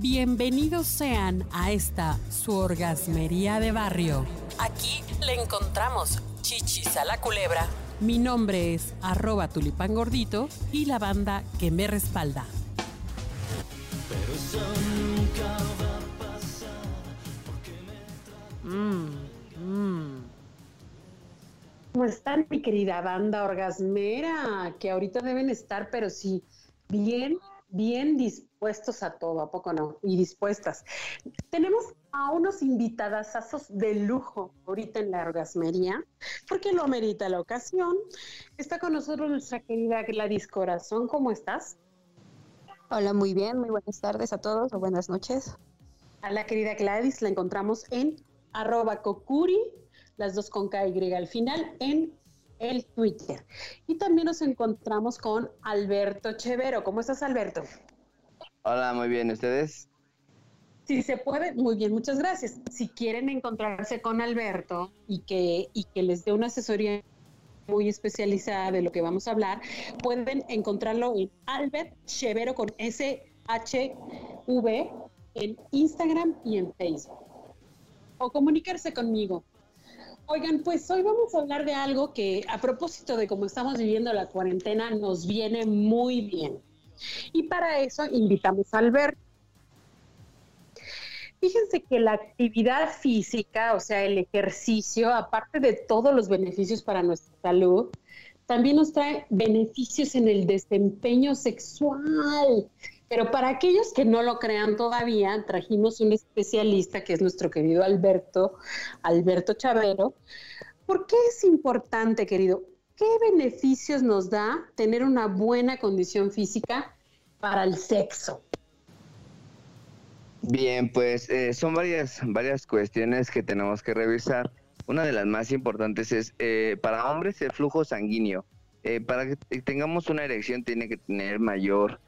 Bienvenidos sean a esta su orgasmería de barrio. Aquí le encontramos chichis a la culebra. Mi nombre es arroba tulipán gordito y la banda que me respalda. Pero eso nunca va a pasar porque me... Mm, ¿Cómo están mi querida banda orgasmera? Que ahorita deben estar, pero sí, bien, bien dispuestos a todo, ¿a poco no? Y dispuestas. Tenemos a unos invitadazos de lujo ahorita en la orgasmería, porque lo merita la ocasión. Está con nosotros nuestra querida Gladys Corazón. ¿Cómo estás? Hola, muy bien, muy buenas tardes a todos o buenas noches. A la querida Gladys la encontramos en arroba cocuri, las dos con KY al final, en el Twitter. Y también nos encontramos con Alberto Chevero. ¿Cómo estás, Alberto? Hola, muy bien. ¿Ustedes? Si se puede, muy bien, muchas gracias. Si quieren encontrarse con Alberto y que, y que les dé una asesoría muy especializada de lo que vamos a hablar, pueden encontrarlo en Albert Chevero con S-H-V en Instagram y en Facebook. O comunicarse conmigo Oigan, pues hoy vamos a hablar de algo que a propósito de cómo estamos viviendo la cuarentena nos viene muy bien. Y para eso invitamos a Alberto. Fíjense que la actividad física, o sea, el ejercicio, aparte de todos los beneficios para nuestra salud, también nos trae beneficios en el desempeño sexual. Pero para aquellos que no lo crean todavía, trajimos un especialista que es nuestro querido Alberto, Alberto Chavero. ¿Por qué es importante, querido? ¿Qué beneficios nos da tener una buena condición física para el sexo? Bien, pues eh, son varias, varias cuestiones que tenemos que revisar. Una de las más importantes es, eh, para hombres, el flujo sanguíneo. Eh, para que tengamos una erección tiene que tener mayor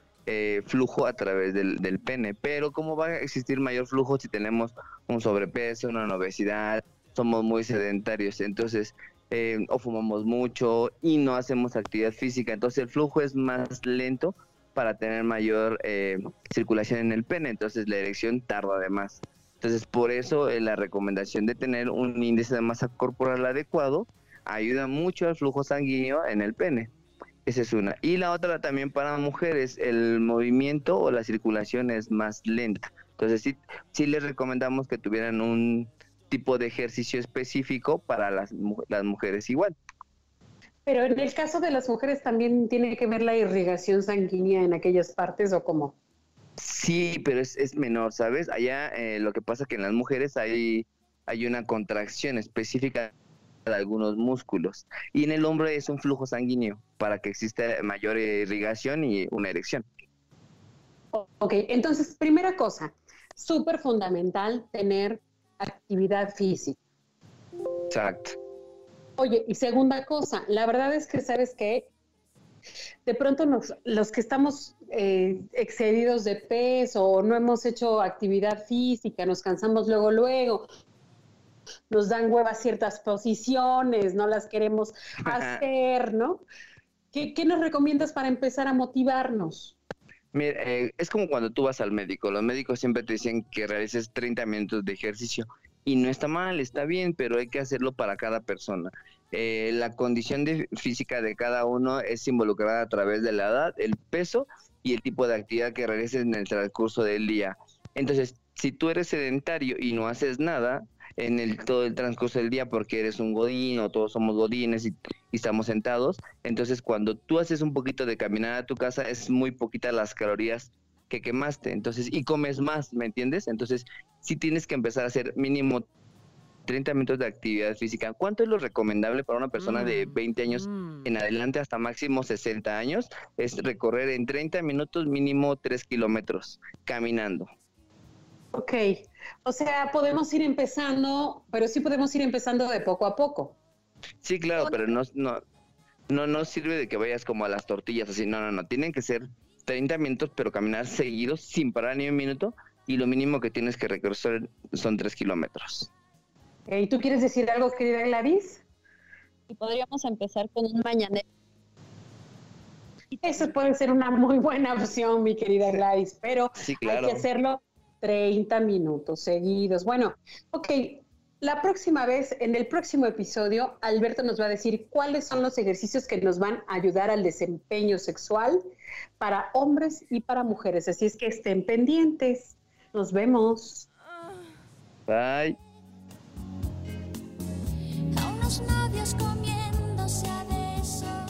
flujo a través del, pene. Pero ¿cómo va a existir mayor flujo si tenemos un sobrepeso, una obesidad, somos muy sedentarios? Entonces, eh, o fumamos mucho y no hacemos actividad física. Entonces el flujo es más lento para tener mayor eh, circulación en el pene. Entonces la erección tarda de más. Entonces por eso la recomendación de tener un índice de masa corporal adecuado ayuda mucho al flujo sanguíneo en el pene. Esa es una. Y la otra también para mujeres, el movimiento o la circulación es más lenta. Entonces sí, sí les recomendamos que tuvieran un tipo de ejercicio específico para las, las mujeres igual. Pero en el caso de las mujeres también tiene que ver la irrigación sanguínea en aquellas partes o cómo. Sí, pero es, es menor, ¿sabes? Allá eh, lo que pasa que en las mujeres hay, hay una contracción específica de algunos músculos. Y en el hombre es un flujo sanguíneo para que exista mayor irrigación y una erección. Ok, entonces, primera cosa, súper fundamental tener actividad física. Exacto. Oye, y segunda cosa, la verdad es que, ¿sabes que De pronto nos, los que estamos eh, excedidos de peso o no hemos hecho actividad física, nos cansamos luego, luego, nos dan huevas ciertas posiciones, no las queremos hacer, ¿no? ¿Qué, nos recomiendas para empezar a motivarnos? Mira, eh, es como cuando tú vas al médico. Los médicos siempre te dicen que realices 30 minutos de ejercicio. Y no está mal, está bien, pero hay que hacerlo para cada persona. Eh, la condición física de cada uno es involucrada a través de la edad, el peso y el tipo de actividad que realices en el transcurso del día. Entonces, si tú eres sedentario y no haces nada, en el todo el transcurso del día porque eres un godín o todos somos godines y, estamos sentados. Entonces, cuando tú haces un poquito de caminar a tu casa, es muy poquita las calorías que quemaste. Entonces, y comes más, ¿me entiendes? Entonces, sí tienes que empezar a hacer mínimo 30 minutos de actividad física. ¿Cuánto es lo recomendable para una persona de 20 mm, años mm. en adelante hasta máximo 60 años? Es recorrer en 30 minutos mínimo 3 kilómetros caminando. Ok, o sea, podemos ir empezando, pero sí podemos ir empezando de poco a poco. Sí, claro, pero no, no, no, no sirve de que vayas como a las tortillas, así, no, no, no, tienen que ser 30 minutos, pero caminar seguidos sin parar ni un minuto, y lo mínimo que tienes que recorrer son 3 kilómetros. ¿Y tú quieres decir algo, querida Gladys? Y podríamos empezar con un mañanero. Eso puede ser una muy buena opción, mi querida Gladys, pero hay que hacerlo 30 minutos seguidos. Bueno, ok, la próxima vez, en el próximo episodio, Alberto nos va a decir cuáles son los ejercicios que nos van a ayudar al desempeño sexual para hombres y para mujeres. Así es que estén pendientes. Nos vemos. Bye. A unos novios comiéndose a besos.